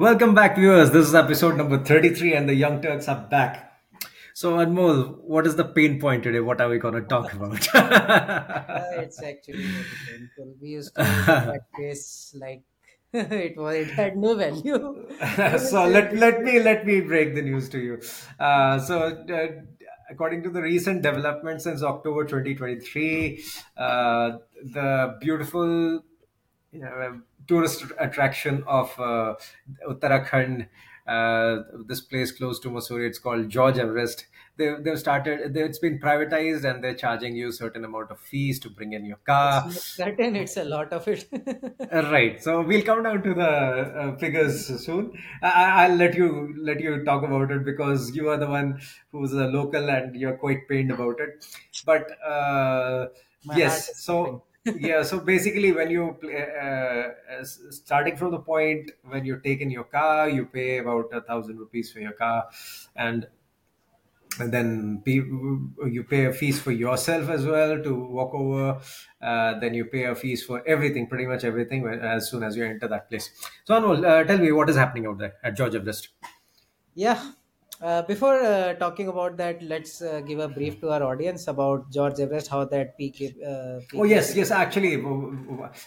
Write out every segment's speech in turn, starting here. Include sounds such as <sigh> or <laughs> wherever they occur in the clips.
Welcome back, viewers. This is episode number 33, and the Young Turks are back. So, Anmol, what is the pain point today? What are we going to talk <laughs> about? Uh, it's actually very painful. We used to <laughs> face like <laughs> it was it had no value. So let let me let me break the news to you. Uh, so, uh, according to the recent developments since October 2023, uh, the beautiful you know, tourist attraction of uh, Uttarakhand. Uh, this place close to Mussoorie, it's called George Everest. They, they've started. They, it's been privatized, and they're charging you a certain amount of fees to bring in your car. certain it's a lot of it. <laughs> Uh, Right. So we'll come down to the uh, figures soon. I, I'll let you let you talk about it because you are the one who's a local and you're quite pained about it. But uh, yes. so. Yeah. So basically, when you play, uh, starting from the point when you take in your car, you pay about a thousand rupees for your car, and and then you pay a fees for yourself as well to walk over uh, then you pay a fees for everything pretty much everything as soon as you enter that place so Anmol, uh, tell me what is happening out there at george everest Yeah. Uh, before uh, talking about that, let's uh, give a brief to our audience about George Everest, how that peak uh, Oh peak has yes, yes. Actually,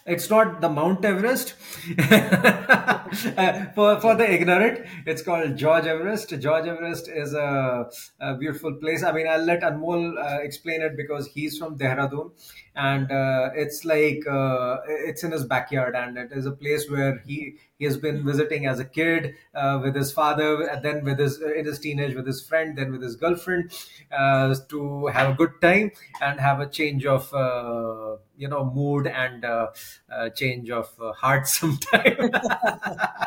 it's not the Mount Everest. <laughs> Uh, for for the ignorant, it's called George Everest. George Everest is a, a beautiful place. I mean, I'll let Anmol uh, explain it because he's from Dehradun, and uh, it's like uh, it's in his backyard, and it is a place where he he has been visiting as a kid uh, with his father, and then with his in his teenage with his friend, then with his girlfriend uh, to have a good time and have a change of uh, you know mood and uh, uh, change of uh, heart <laughs> sometime <laughs>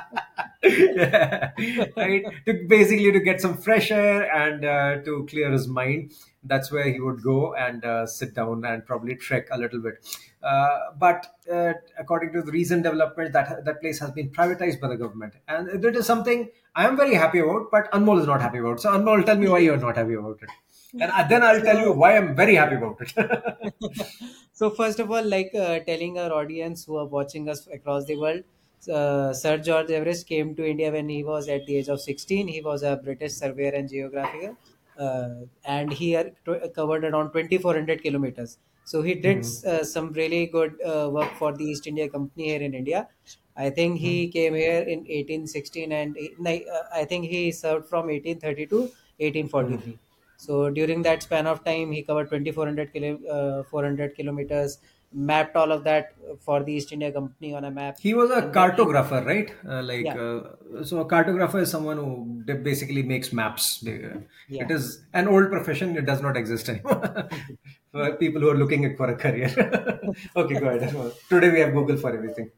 yeah, <laughs> right? To basically to get some fresh air and uh, to clear his mind. That's where he would go and uh, sit down and probably trek a little bit. Uh, but uh, according to the recent development that that place has been privatized by the government. And that is something i am very happy about but anmol is not happy about. So anmol tell me why you're not happy about it. And uh, then I'll tell you why I'm very happy about it. <laughs> so first of all, like uh, telling our audience who are watching us across the world, uh, Sir George Everest came to India when he was at the age of 16. He was a British surveyor and geographer, uh, and he had tw- covered around 2400 kilometers. So he did Hmm. uh, some really good uh, work for the East India Company here in India. I think he came here in 1816 and ni- uh, I think he served from 1830 to Hmm. 1843. So during that span of time, he covered 2400 kilo, uh, 400 kilometers, mapped all of that for the East India Company on a map, He was a and then cartographer, right? Uh, like, yeah, uh, so a cartographer is someone who basically makes maps. Uh, yeah. is an old profession. It does not exist anymore <laughs> for people who are looking for a career. <laughs> okay, go ahead. <laughs> Today we have Google for everything.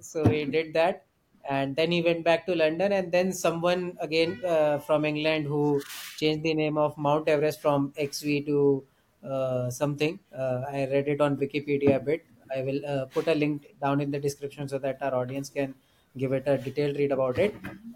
So he did that, and then he went back to London, and then someone again uh, from England who changed the name of Mount Everest from XV to something. Uh, I read it on Wikipedia a bit. I will uh, put a link down in the description so that our audience can give it a detailed read about it.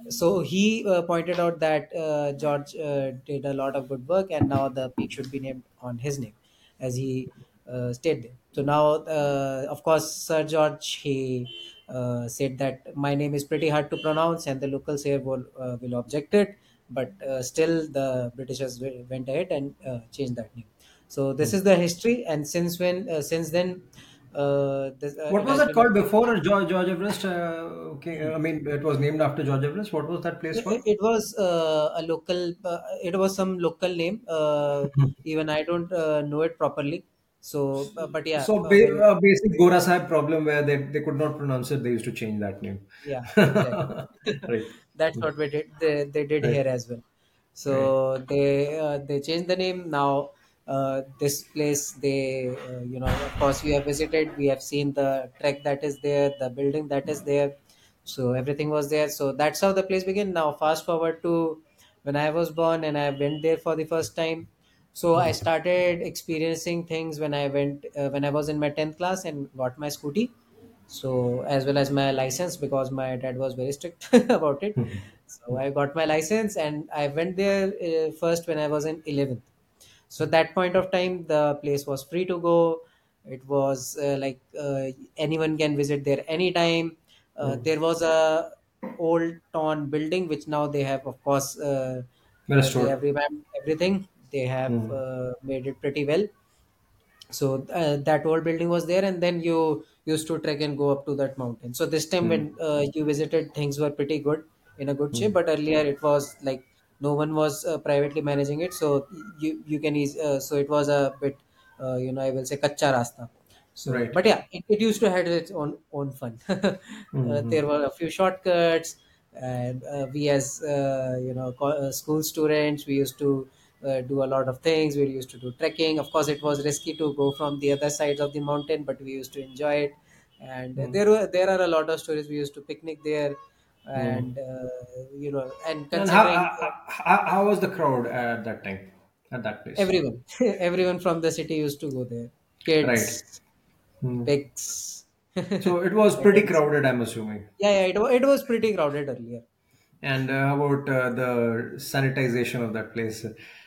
So he uh, pointed out that uh, George uh, did a lot of good work, and now the peak should be named on his name, as he uh, there. So now, uh, of course, Sir George he uh, said that my name is pretty hard to pronounce, and the locals here will uh, will object it. But uh, still, the Britishers went ahead and uh, changed that name. So this is the history, and since when, uh, since then, uh, this, uh, What was that called before George, George Everest? Uh, okay, I mean, it was named after George Everest. What was that place It, called? it was uh, a local. Uh, it was some local name. Uh, even I don't uh, know it properly. So, uh, but yeah, So, uh, ba- uh, basic Gora Sahib problem where they, they could not pronounce it, they used to change that name. yeah, <laughs> exactly. right. That's what we did. They, they did Right. here as well. Right. So they uh, they changed the name now. Uh, this place, they uh, you know, of course, we have visited. We have seen the trek that is there, the building that is there. So everything was there. So that's how the place began. Now, fast forward to when I was born and I went there for the first time. So I started experiencing things when I went uh, when I was in my tenth class and got my scooty so as well as my license because my dad was very strict <laughs> about it so i got my license and i went there uh, first when i was in 11th so that point of time the place was free to go it was uh, like uh, anyone can visit there anytime uh, there was a old torn building, which now they have, of course, uh, uh, Restored. everything. They have Mm. uh, made it pretty well so uh, that old building was there and then you used to trek and go up to that mountain so this time Mm. when uh, you visited things were pretty good in a good shape Mm. but earlier it was like no one was uh, privately managing it so you you can eas- uh, so it was a bit uh, you know i will say kacha rasta so Right. but yeah it, it used to have its own own fun <laughs> uh, Mm-hmm. there were a few shortcuts and uh, we as uh, you know co- uh, school students we used to uh, do a lot of things. We used to do trekking. Of course, it was risky to go from the other sides of the mountain, but we used to enjoy it. And Mm. there were there are a lot of stories. We used to picnic there. And uh, you know, and And how, considering how how was the crowd at that time at that place? everyone, <laughs> everyone from the city used to go there. Right. Kids, Mm. pigs, <laughs> So it was pretty crowded, I'm assuming. Yeah, yeah, it, it was pretty crowded earlier. And uh, how about uh, the sanitization of that place?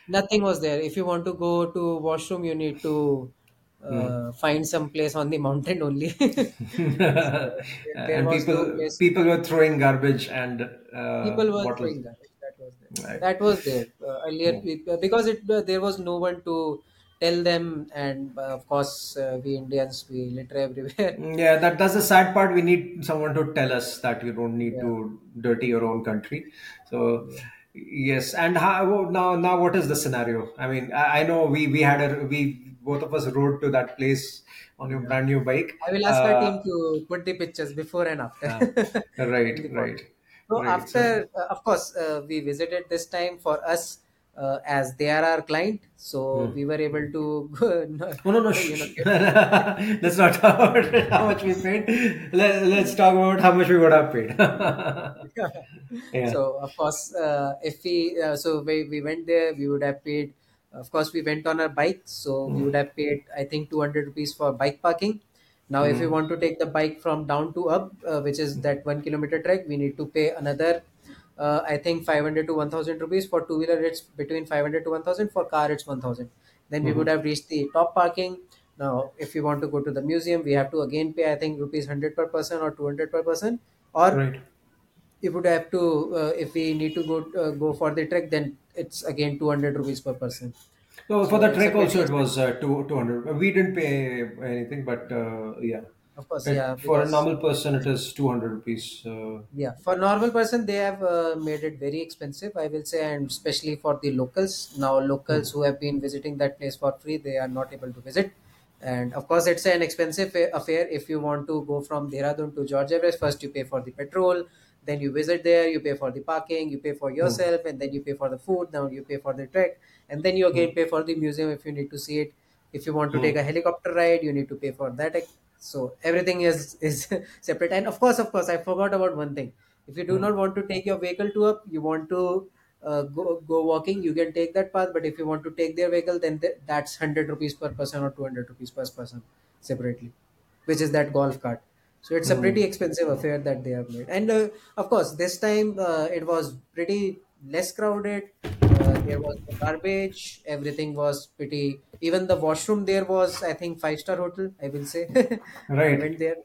Nothing was there. If you want to go to washroom, you need to Mm. Uh, find some place on the mountain only. <laughs> and was no people people were throwing garbage and uh, People were bottles. throwing garbage. That was there. Right. That was there uh, earlier Mm. be- because it uh, there was no one to tell them, and uh, of course uh, we Indians we litter everywhere. Yeah, that that's the sad part. We need someone to tell us that you don't need yeah, to dirty your own country. So yeah. Yes, and how now now what is the scenario? I mean, I, I know we we had a we both of us rode to that place on your yeah. brand new bike. I will ask our Uh, team to put the pictures before and after uh, right, <laughs> the right, podcast. So right. So after, uh, of course, uh, we visited this time for us uh, as they are our client, so hmm. we were able to, <laughs> go, Oh no no you know, <laughs> Let's not talk about how much we paid. <laughs> Let, let's talk about how much we would have paid. yeah. so of course uh, if we uh, so we, we went there we would have paid of course we went on our bike. So we would have paid i think 200 rupees for bike parking. Now if we mm, want to take the bike from down to up uh, which is that one kilometer trek we need to pay another uh, i think 500 to 1000 rupees for two wheeler it's between 500 to 1000 for car it's 1000 then we would mhm. have reached the top parking now if you want to go to the museum we have to again pay i think rupees 100 per person or 200 per person or Right. if would have to uh, if we need to go uh, go for the trek then it's again 200 rupees per person So for so the it's a trek pretty also it was expensive uh, two two hundred. We didn't pay anything, but uh, yeah, of course yeah for a because normal person it is two hundred rupees. Uh, yeah for normal person they have uh, made it very expensive i will say and especially for the locals. Now hmm, locals who have been visiting that place for free they are not able to visit. And of course it's an expensive affair if you want to go from dehradun to george everest. First you pay for the petrol then you visit there you pay for the parking you pay for hmm, yourself and then you pay for the food now you pay for the trek and then you hmm, again pay for the museum if you need to see it. If you want to take hmm, a helicopter ride you need to pay for that so everything is is <laughs> separate. And of course of course i forgot about one thing. If you do hmm, not want to take your vehicle to up you want to uh, go go walking you can take that path. But if you want to take their vehicle then th- that's 100 rupees per person or 200 rupees per person separately which is that golf cart. So it's a pretty hmm. expensive affair that they have made. And uh, of course this time uh, it was pretty less crowded. Uh, there was no garbage everything was pretty even the washroom there was i think five star hotel i will say <laughs> i Right. went there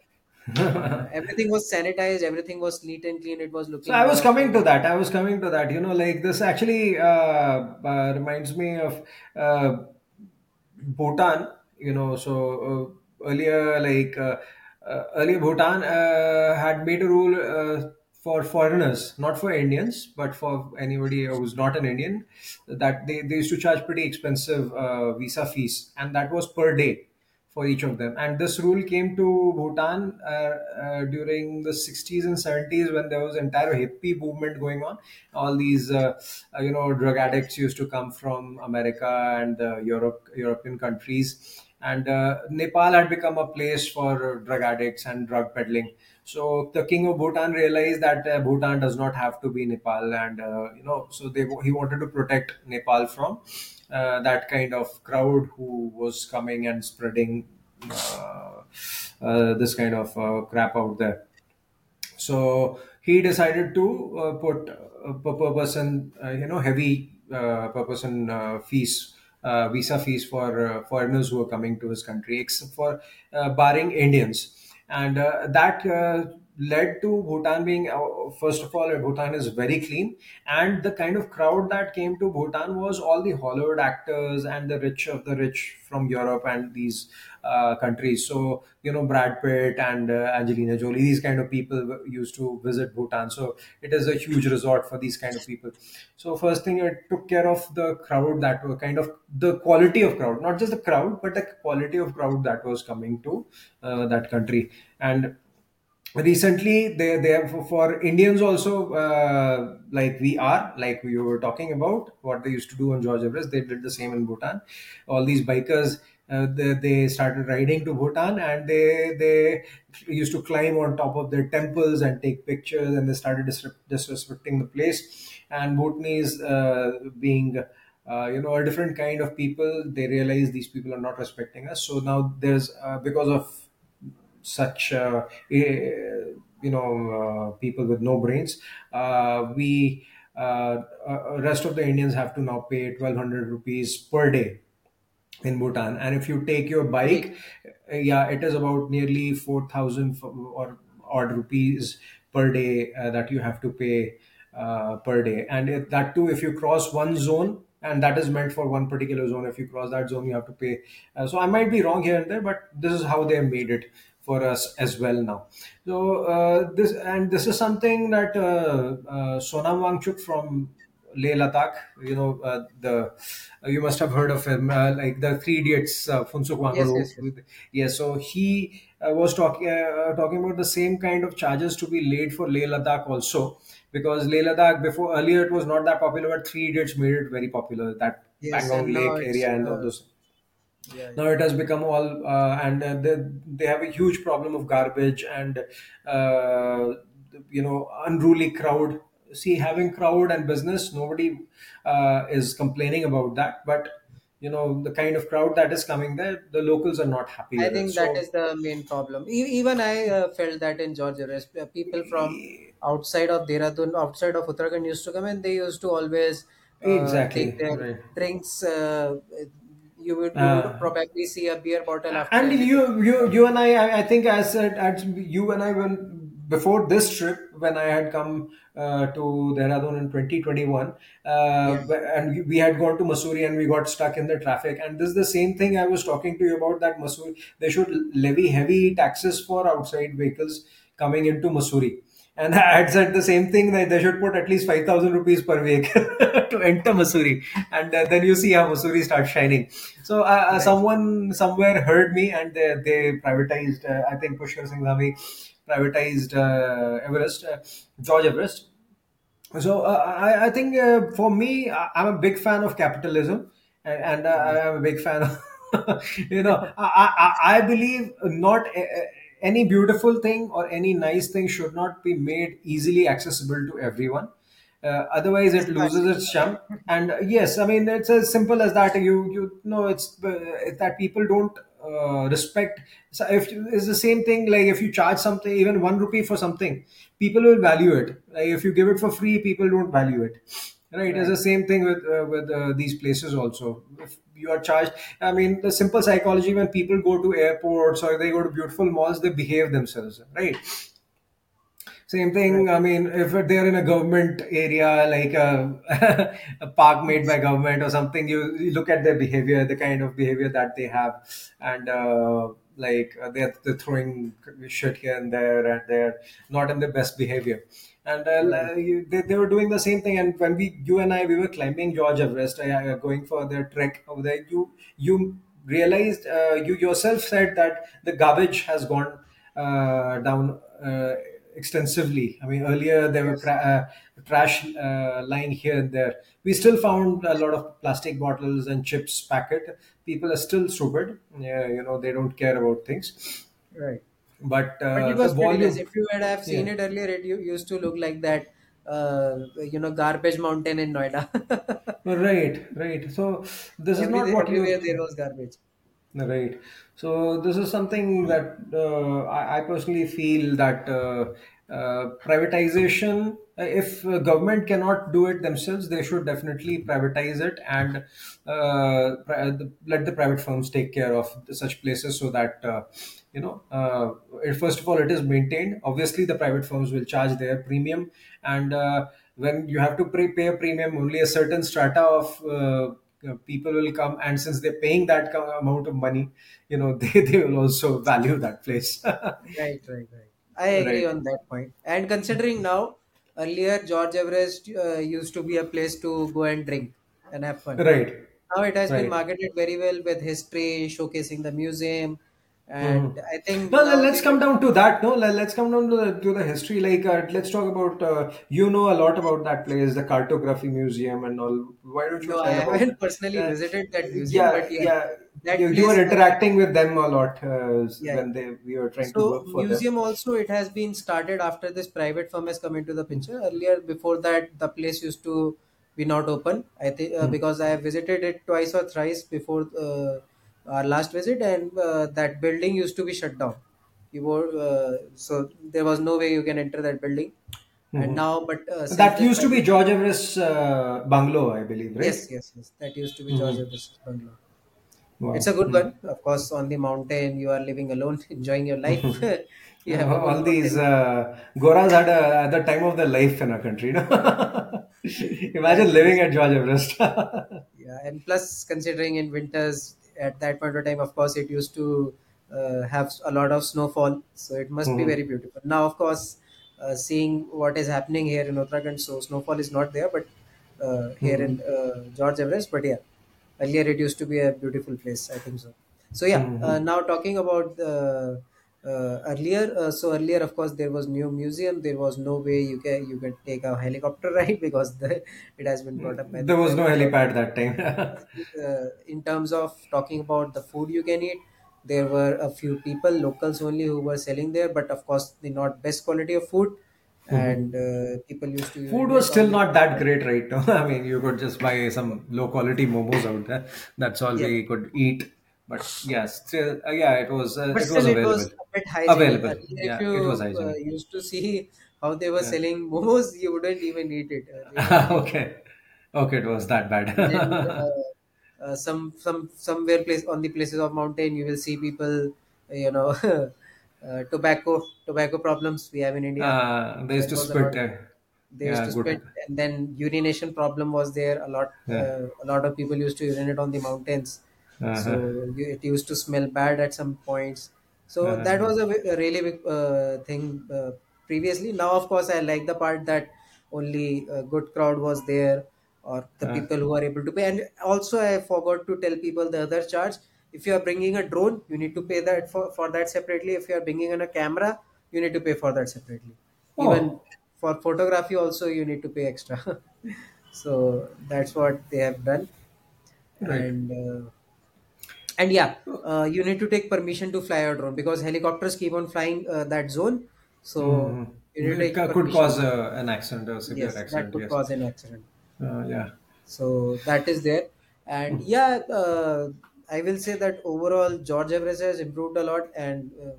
uh, <laughs> everything was sanitized everything was neat and clean it was So looking I was good coming to that. I was coming to that. You know, like this actually uh, uh, reminds me of uh, Bhutan. You know, so uh, earlier, like uh, uh, earlier, Bhutan uh, had made a rule uh, for foreigners, not for Indians, but for anybody who's not an Indian, that they, they used to charge pretty expensive uh, visa fees, and that was per day for each of them. And this rule came to Bhutan uh, uh, during the 60s and 70s when there was entire hippie movement going on. All these, uh, uh, you know, drug addicts used to come from America and uh, Europe, European countries. And Nepal had become a place for drug addicts and drug peddling. So the king of Bhutan realized that uh, Bhutan does not have to be Nepal, and uh, you know, so they he wanted to protect Nepal from uh, that kind of crowd who was coming and spreading uh, uh, this kind of uh, crap out there. So he decided to put per per person, you know, heavy per person fees, visa fees for foreigners who are coming to his country, except for barring Indians, and uh, that. Led to Bhutan being, uh, first of all, Bhutan is very clean. And the kind of crowd that came to Bhutan was all the Hollywood actors and the rich of the rich from Europe and these uh, countries. So, you know, Brad Pitt and uh, Angelina Jolie, these kind of people used to visit Bhutan. So it is a huge resort for these kind of people. So first thing, it took care of the crowd that were kind of the quality of crowd, not just the crowd, but the quality of crowd that was coming to uh, that country. And recently they they have for indians also uh, like we are like we were talking about what they used to do on george everest they did the same in bhutan. All these bikers uh, they, they started riding to bhutan and they they used to climb on top of their temples and take pictures and they started disre- disrespecting the place. And bhutanese uh, being uh, you know a different kind of people they realize these people are not respecting us. So now there's uh, because of such uh, eh, you know uh, people with no brains uh, we rest of the indians have to now pay 1200 rupees per day in Bhutan. And if you take your bike, uh, yeah, it is about nearly 4,000 or odd rupees per day uh, that you have to pay uh, per day. And if, that too, if you cross one zone, and that is meant for one particular zone, if you cross that zone, you have to pay. Uh, so I might be wrong here and there, but this is how they made it for us as well now. So uh, this and this is something that uh, uh, Sonam Wangchuk from Leh Ladakh. You know, uh, the uh, you must have heard of him, uh, like the Three Idiots, uh, Phunsukh Yes, Wangaro. yes, yes. Yeah, so he uh, was talking uh, talking about the same kind of charges to be laid for Leh Ladakh also, because Leh Ladakh before earlier it was not that popular, but Three Idiots made it very popular. That Yes, Pangong Lake area and all those yeah, now it has become all uh, and uh, they, they have a huge problem of garbage and uh, you know unruly crowd see having crowd and business nobody uh, is complaining about that but you know the kind of crowd that is coming there the locals are not happy I with it think that so is the main problem. E- even I uh, felt that in Georgia, res- uh, people from outside of Dehradun, outside of Uttarakhand used to come and they used to always uh, take exactly their right drinks. Uh, you would you would uh, probably see a beer bottle after And you, you, you and I, I I think as said, as you and I, when before this trip, when I had come uh, to Dehradun in 2021, uh, Yeah. and we we had gone to Mussoorie and we got stuck in the traffic. And this is the same thing I was talking to you about that Mussoorie, they should levy heavy taxes for outside vehicles coming into Mussoorie. And I had said the same thing that they should put at least 5,000 rupees per week <laughs> to enter Mussoorie. And uh, then you see how Mussoorie starts shining. So uh, uh, Right. someone somewhere heard me and they, they privatized, uh, I think Pushkar Singh Dhami privatized uh, Everest, uh, George Everest. So uh, I, I think uh, for me, I- I'm a big fan of capitalism, and, and uh, Mhm. I'm a big fan of, <laughs> you know, I, I, I believe not any beautiful thing or any nice thing should not be made easily accessible to everyone. Uh, otherwise, it loses its charm. And uh, yes, I mean it's as simple as that. You you know it's, uh, it's that people don't uh, respect. So if it's the same thing like if you charge something, even one rupee for something, people will value it. Like if you give it for free, people don't value it. Right, it's the same thing with uh, with uh, these places also. If you are charged, I mean, the simple psychology when people go to airports or they go to beautiful malls, they behave themselves, right? Same thing. I mean, if they're in a government area, like a, <laughs> a park made by government or something, you, you look at their behavior, the kind of behavior that they have, and uh, like uh, they're, they're throwing shit here and there, and they're not in the best behavior. And uh, you- they, they were doing the same thing. And when we, you and I, we were climbing George Everest, uh, going for the trek over there, you you realized, uh, you yourself said that the garbage has gone uh, down uh, extensively. I mean, earlier there were Yes. cra- uh, trash uh, lying here and there. We still found a lot of plastic bottles and chips packet. People are still stupid. Yeah, you know, they don't care about things. Right. But But uh, it the was pretty volume, If you had have yeah, seen it earlier, it used to look like that, uh, you know, garbage mountain in Noida. <laughs> right, right. So this is not Every, what everywhere you there was garbage. Right. So this is something that uh, I, I personally feel that uh, privatization. uh, If uh, government cannot do it themselves, they should definitely privatize it and uh, let the private firms take care of such places so that uh, you know. First of all, it is maintained. Obviously, the private firms will charge their premium, and when you have to pay, a premium, only a certain strata of people will come and since they're paying that amount of money you know <laughs> they, they will also value that place <laughs> Right, right, right. I agree right on that point. And considering now, earlier George Everest uh, used to be a place to go and drink and have fun. right Now it has been right marketed very well with history, showcasing the museum, Mhm. and I think No, le- now let's they come down to that. No, le- let's come down to the, to the history. Like, uh, let's talk about. Uh, you know a lot about that place, the Cartography Museum, and all. Why don't you no, I tell about? haven't <laughs> personally Uh, visited that museum, yeah, but yeah, yeah. You, that you were uh, interacting with them a lot uh, Yeah. when they we were trying to work for them. museum also it has been started after this private firm has come into the picture. Earlier, before that, the place used to be not open. I think uh, Hmm. because I have visited it twice or thrice before uh, our last visit, and uh, that building used to be shut down. You were uh, so there was no way you can enter that building. And Mhm. now, but uh, That used to be George Everest's uh, bungalow, I believe, right? yes, yes, yes, that used to be George hmm Everest's bungalow. It's Wow. a good Hmm. one. Of course, on the mountain, you are living alone, <laughs> enjoying your life. <laughs> <laughs> you have a good All these mountain. uh, Goras had a, at the time of their life in our country. No? Imagine living at George Everest. Yeah, and plus considering in winters at that point of time, of course, it used to uh, have a lot of snowfall, so it must be Mhm, very beautiful. Now, of course, uh, seeing what is happening here in Uttarakhand, so snowfall is not there, but uh, here mhm, in uh, George Everest, but yeah, earlier it used to be a beautiful place. I think so. So yeah, uh, mhm. now talking about the uh, earlier, uh, so earlier, of course, there was new museum. There was no way you can you can take a helicopter <laughs> ride because the, it has been brought up by the There was no helipad that time. <laughs> uh, in terms of talking about the food you can eat there were a few people locals only who were selling there but of course the not best quality of food. And uh, people used to Food was still not that great right now. <laughs> I mean, you could just buy some low quality momos out there. That's all yeah we could eat. But yeah, still, uh, yeah, it was uh, but it was still it was available, a bit hygienic available. earlier if Yeah, you it was uh, hygienic. used to see how they were Yeah. selling momos you wouldn't even eat it uh, they <laughs> were very okay, okay, it was that bad. and then <laughs> uh, uh, some some somewhere place on the places of mountain you will see people you know uh, tobacco tobacco problems we have in india. Uh, they used to spit. They used yeah, to spit and then urination problem was there a lot. Yeah. uh, a lot of people used to urinate on the mountains. So Uh-huh. you- it used to smell bad at some points. So that Uh-huh. was a, a really big uh, thing uh, previously. Now of course i like the part that only a good crowd was there or the Uh, people who are able to pay. And also i forgot to tell people the other charge if you are bringing a drone you need to pay that for, for that separately. If you are bringing in a camera you need to pay for that separately. Even oh, for photography also you need to pay extra. <laughs> So that's what they have done. Right. and uh, and yeah uh, you need to take permission to fly a drone because helicopters keep on flying uh, that zone. So Mhm. you need to It could permission. cause uh, an accident, a severe yes that could Yes. cause an accident. Uh, yeah. so that is there. And yeah uh, i will say that overall george everest has improved a lot and uh,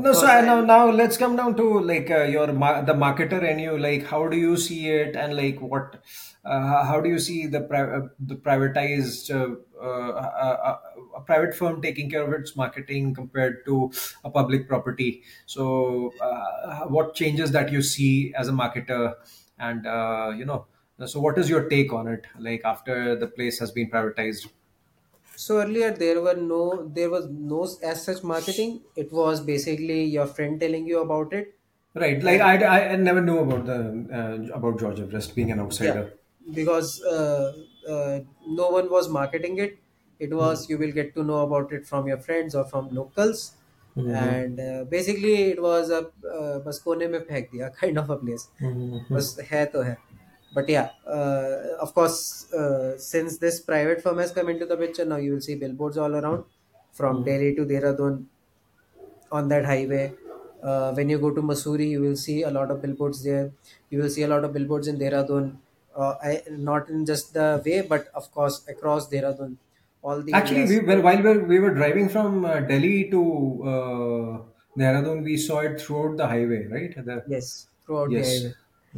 of No, so course I i now now let's come down to like uh, your mar- the marketer and you. Like, how do you see it, and like what, uh, how do you see the pri- uh, the privatized uh, uh, uh, uh, a private firm taking care of its marketing compared to a public property? So, uh, what changes that you see as a marketer, and uh, you know, so what is your take on it? Like after the place has been privatized So earlier there were no there was no as such marketing. It was basically your friend telling you about it, Right, like and I, I I never knew about the uh, about George Everest being an yeah, outsider. because uh, uh, no one was marketing it. It was you will get to know about it from your friends or from locals, Mhm. and uh, basically it was a uh, बस कोने में फेंक दिया <laughs> kind of a place. Mhm. बस है तो है. but yeah, uh, of course, uh, since this private firm has come into the picture, now you will see billboards all around from Mhm. Delhi to Dehradun on that highway. Uh, when you go to Mussoorie, you will see a lot of billboards there. You will see a lot of billboards in Dehradun. Uh, I, not in just the way, but of course across Dehradun, all the Actually, we areas. were while we were, we were driving from uh, Delhi to uh, Dehradun, we saw it throughout the highway, right? The Yes, throughout the highway.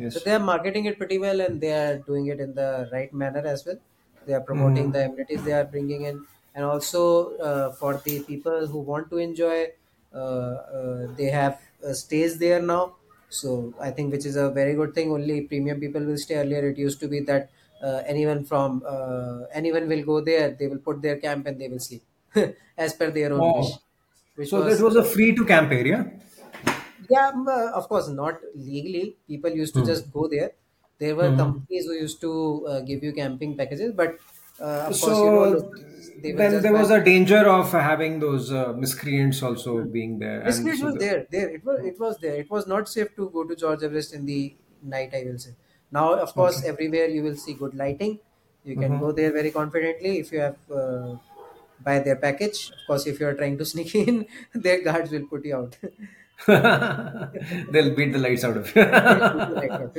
So yes. they are marketing it pretty well, and they are doing it in the right manner as well. They are promoting hmm the amenities they are bringing in, and also uh, for the people who want to enjoy, uh, uh, they have uh, stays there now. So I think which is a very good thing. Only premium people will stay. Earlier, it used to be that uh, anyone from uh, anyone will go there. They will put their camp and they will sleep <laughs> as per their own wish, Oh, which so that was was a free to camp area. Yeah, um, uh, of course, not legally. People used to Hmm. just go there. There were hmm companies who used to uh, give you camping packages, but uh, of course, you know, So locals, they then just there was a danger of having those uh, miscreants also being there, and so was the. there. There, it was. It was there. It was not safe to go to George Everest in the night. I will say. Now, of course, Okay. everywhere you will see good lighting. You can hmm go there very confidently if you have uh, buy their package. Of course, if you are trying to <laughs> sneak in, their guards will put you out. <laughs> <laughs> They'll beat the lights out of you <laughs> right out.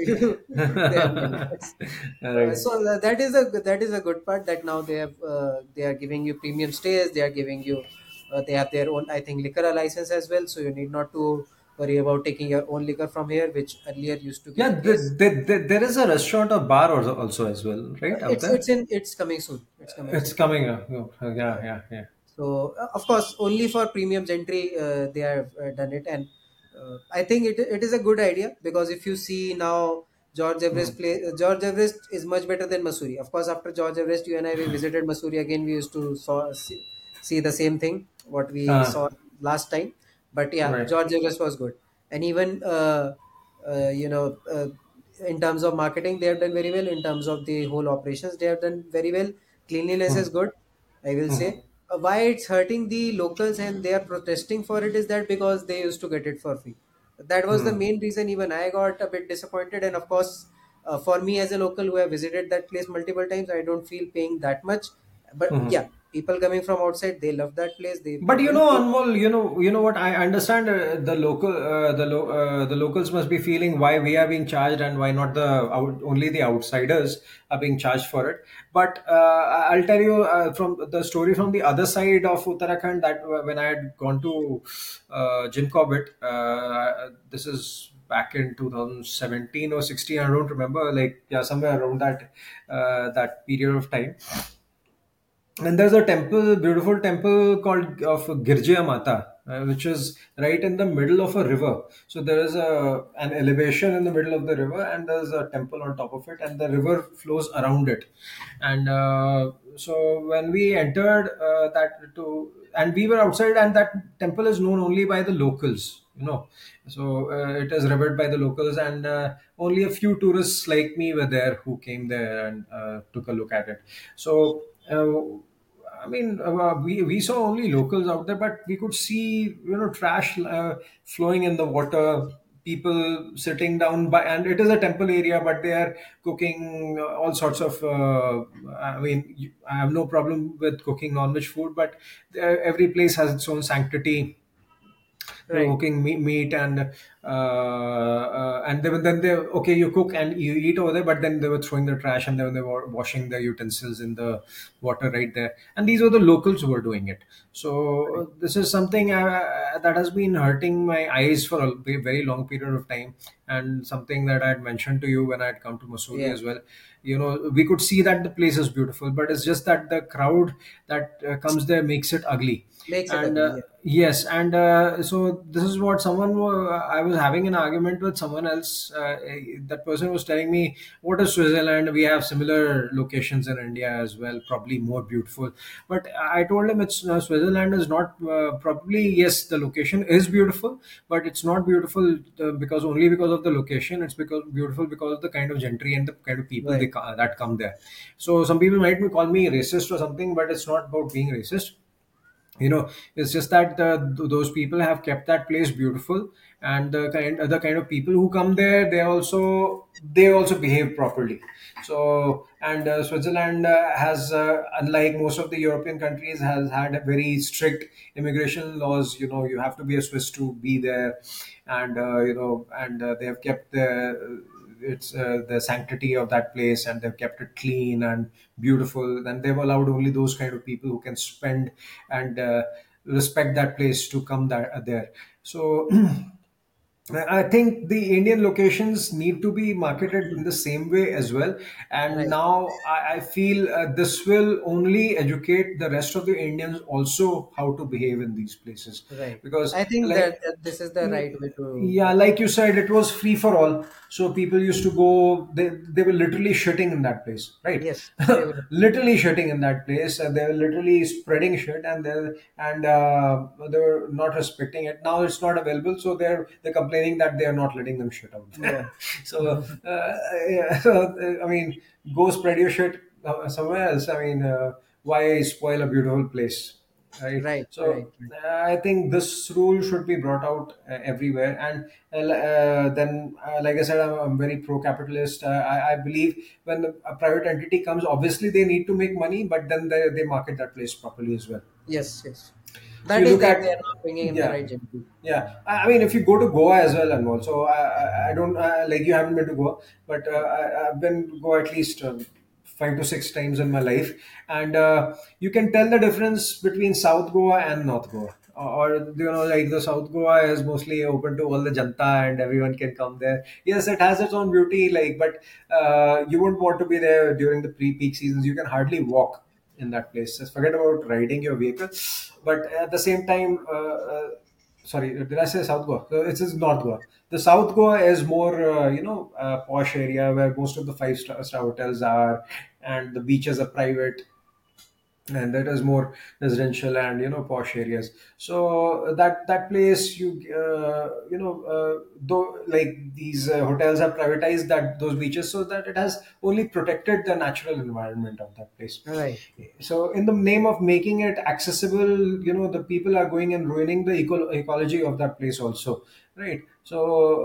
they have many you. guards. All Uh, so that is a that is a good part that now they have uh, they are giving you premium stays. They are giving you uh, they have their own I think liquor license as well. So you need not to worry about taking your own liquor from here, which earlier used to be Yeah, the the, case. the, the, there is a restaurant or bar also, also as well, Uh, right out it's there. it's in it's coming soon. It's coming It's soon. coming up. Oh, yeah, yeah, yeah. So uh, of course, only for premium gentry uh, they have uh, done it, and uh, I think it, it is a good idea because if you see now George Everest Mhm. play uh, George Everest is much better than Mussoorie. Of course, after George Everest, you and I we visited Mussoorie again. We used to saw see, see the same thing what we Ah, saw last time, but yeah, right. George Everest was good, and even uh, uh, you know. Uh, in terms of marketing, they have done very well. In terms of the whole operations, they have done very well. Cleanliness is Mhm. good, I will Mhm. say uh, why it's hurting the locals and they are protesting for it is that because they used to get it for free that was the Mhm. main reason even i got a bit disappointed and of course uh, for me as a local who have visited that place multiple times i don't feel paying that much but Mhm. yeah people coming from outside they love that place they But you know, Anmol, you know, you know what? I understand uh, the local, uh, the lo- uh, the locals must be feeling why we are being charged and why not the out, only the outsiders are being charged for it. But uh, I'll tell you uh, from the story from the other side of Uttarakhand that uh, when I had gone to uh, Jim Corbett, uh, this is back in 2017 or 16, I don't remember, like yeah, somewhere around that uh, that period of time and there's a temple, beautiful temple called of Garjiya Mata, uh, which is right in the middle of a river. So there is a an elevation in the middle of the river, and there's a temple on top of it, and the river flows around it. And uh, so when we entered uh, that to, and we were outside, and that temple is known only by the locals. You know, so uh, it is revered by the locals, and uh, only a few tourists like me were there who came there and uh, took a look at it. So uh, I mean, uh, we we saw only locals out there, but we could see you know trash uh, flowing in the water. People sitting down by, and it is a temple area, but they are cooking all sorts of. Uh, I mean, I have no problem with cooking non-veg food, but uh, every place has its own sanctity right. cooking meat, meat and uh, uh, and they, then they okay you cook and you eat over there but then they were throwing the trash and then they were washing the utensils in the water right there. And these were the locals who were doing it. So right. this is something uh, that has been hurting my eyes for a very long period of time. And something that i had mentioned to you when i had come to Mussoorie yeah. as well. You know we could see that the place is beautiful but it's just that the crowd that uh, comes there makes it ugly. Makes it ugly uh, yeah. yes and uh, so this is what someone i was having an argument with someone else uh, that person was telling me what is switzerland? We have similar locations in india as well probably more beautiful. But i told him it's uh, switzerland is not uh, probably yes the location is beautiful but it's not beautiful uh, because only because of the location. It's because beautiful because of the kind of gentry and the kind of people they, right. ca- that come there. So some people might call me racist or something but it's not about being racist you know it's just that uh, th- those people have kept that place beautiful and the kind kind of people who come there they also they also behave properly. So and uh, switzerland uh, has uh, unlike most of the european countries has had very strict immigration laws. You know you have to be a swiss to be there. And uh, you know and uh, they have kept the it's uh, the sanctity of that place and they've kept it clean and beautiful and they've allowed only those kind of people who can spend and uh, respect that place to come that, there. So <clears throat> I I think the Indian locations need to be marketed in the same way as well. And right now I, I feel uh, this will only educate the rest of the Indians also how to behave in these places. right Because, i think like, that, that this is the right way to yeah, like you said, it was free for all. So people used to go, they, they were literally shitting in that place, right? yes <laughs> they literally shitting in that place. And they were literally spreading shit and they and uh, they were not respecting it. Now it's not available. So they're, they're complaining that they are not letting them shit out. yeah <laughs> so, uh, yeah, <laughs> so, uh, I mean, go spread your shit uh, somewhere else. I mean, uh, why spoil a beautiful place? right right so right right uh, i think this rule should be brought out uh, everywhere and uh, then uh, like i said i'm, I'm very pro capitalist uh, I, I believe when the, a private entity comes obviously they need to make money but then they, they market that place properly as well yes yes that is at they are not bringing in the yeah right gentleman yeah, I I mean, if you go to Goa as well, and also I, I I don't uh, like you haven't been to Goa, but uh, I, I've been to Goa at least um, five to six times in my life, and uh, you can tell the difference between South Goa and North Goa. Or you know, like the South Goa is mostly open to all the janta and everyone can come there. Yes, it has its own beauty, like, but uh, you wouldn't want to be there during the pre-peak seasons. You can hardly walk in that place. Just forget about riding your vehicle. But at the same time, uh, uh, sorry, did I say South Goa? So it's it's North Goa. The South Goa is more, uh, you know, uh, posh area where most of the five star, star hotels are, and the beaches are private and that is more residential and you know posh areas. So that that place you uh, you know uh, though like these uh, hotels have privatized that those beaches so that it has only protected the natural environment of that place. Right. So in the name of making it accessible you know the people are going and ruining the eco- ecology of that place also right so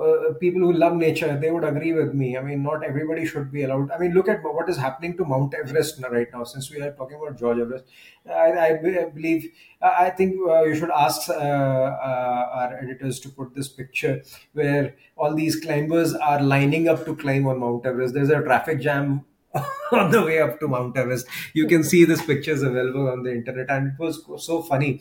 uh, people who love nature they would agree with me i mean not everybody should be allowed i mean look at what is happening to mount everest right now since we are talking about george everest i, I be- believe i I think uh, you should ask uh, uh, our editors to put this picture where all these climbers are lining up to climb on mount everest there's a traffic jam <laughs> on the way up to Mount Everest. You can see this picture is available on the internet, and it was so funny.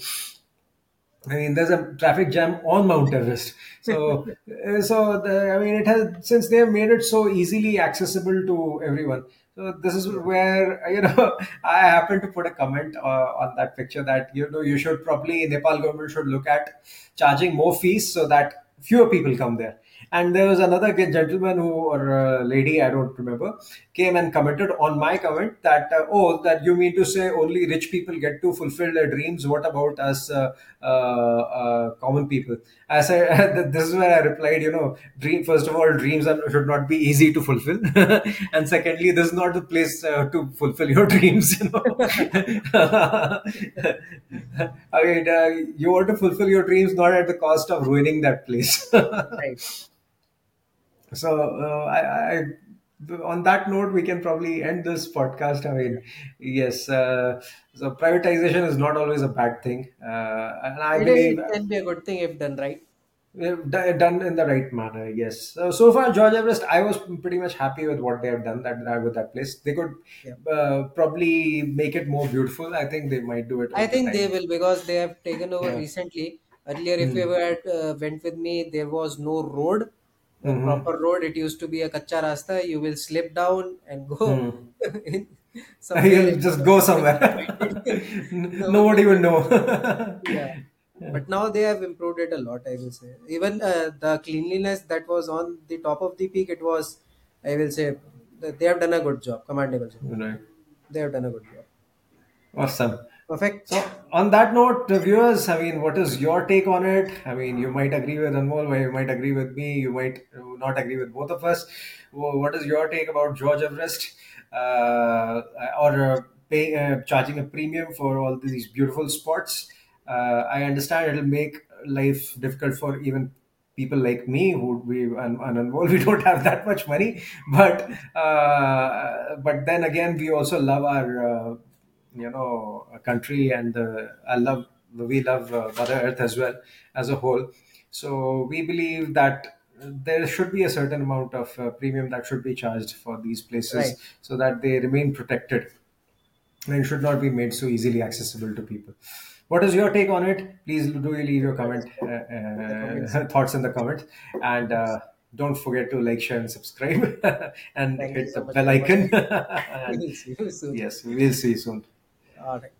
I mean, there's a traffic jam on Mount Everest. So, <laughs> uh, so the, I mean, it has since they have made it so easily accessible to everyone. So this is where you know <laughs> I happen to put a comment uh, on that picture that you know you should probably Nepal government should look at charging more fees so that fewer people come there. And there was another gentleman who or uh, lady I don't remember came and commented on my comment that uh, oh that you mean to say only rich people get to fulfill their dreams. What about us uh, uh, uh, common people? I <laughs> this is where i replied you know dream first of all dreams are, should not be easy to fulfill. <laughs> And secondly this is not the place to fulfill your <laughs> dreams you know. I mean you want to fulfill your dreams not at the cost of ruining that place. Right So, uh, I, I, on that note, we can probably end this podcast. I mean, yes, uh, so privatization is not always a bad thing, uh, and I it, is, believe it can be a good thing if done right done in the right manner. Yes. So, so far, George Everest, I was pretty much happy with what they have done that that- with that place. They could yeah uh, probably make it more beautiful. I think they might do it I think they will because they have taken over Yeah. recently. Earlier, if you Hmm. ever uh, went with me, there was no road, a hmm proper road. It used to be a kacha rasta. You will slip down and go in <laughs> somewhere You'll just go somewhere. it. <laughs> <laughs> Nobody will know. Yeah. Yeah. But now they have improved it a lot, I will say. Even uh, the cleanliness that was on the top of the peak, it was, I will say, they have done a good job, commendable job. Right. They have done a good job. Awesome. Perfect. So, on that note, viewers, I mean, what is your take on it? I mean, you might agree with Anmol, you might agree with me, you might uh, not agree with both of us. Wh- What is your take about George Everest, uh, or uh, pay, uh, charging a premium for all these beautiful spots? Uh, I understand it'll make life difficult for even people like me who we and, Anmol, <laughs> we don't have that much money, but uh, but then again, we also love our. You know a country and uh, I love we love uh, Mother Earth as well as a whole. So we believe that there should be a certain amount of uh, premium that should be charged for these Right. places so that they remain protected and should not be made so easily accessible to people. What is your take on it? Please do leave your comment uh, the uh, <laughs> thoughts in the comment, and uh, don't forget to like, share, and subscribe, <laughs> and Thank hit the so much, bell icon. and <laughs> We'll see you soon. yes, we'll see you soon. All right.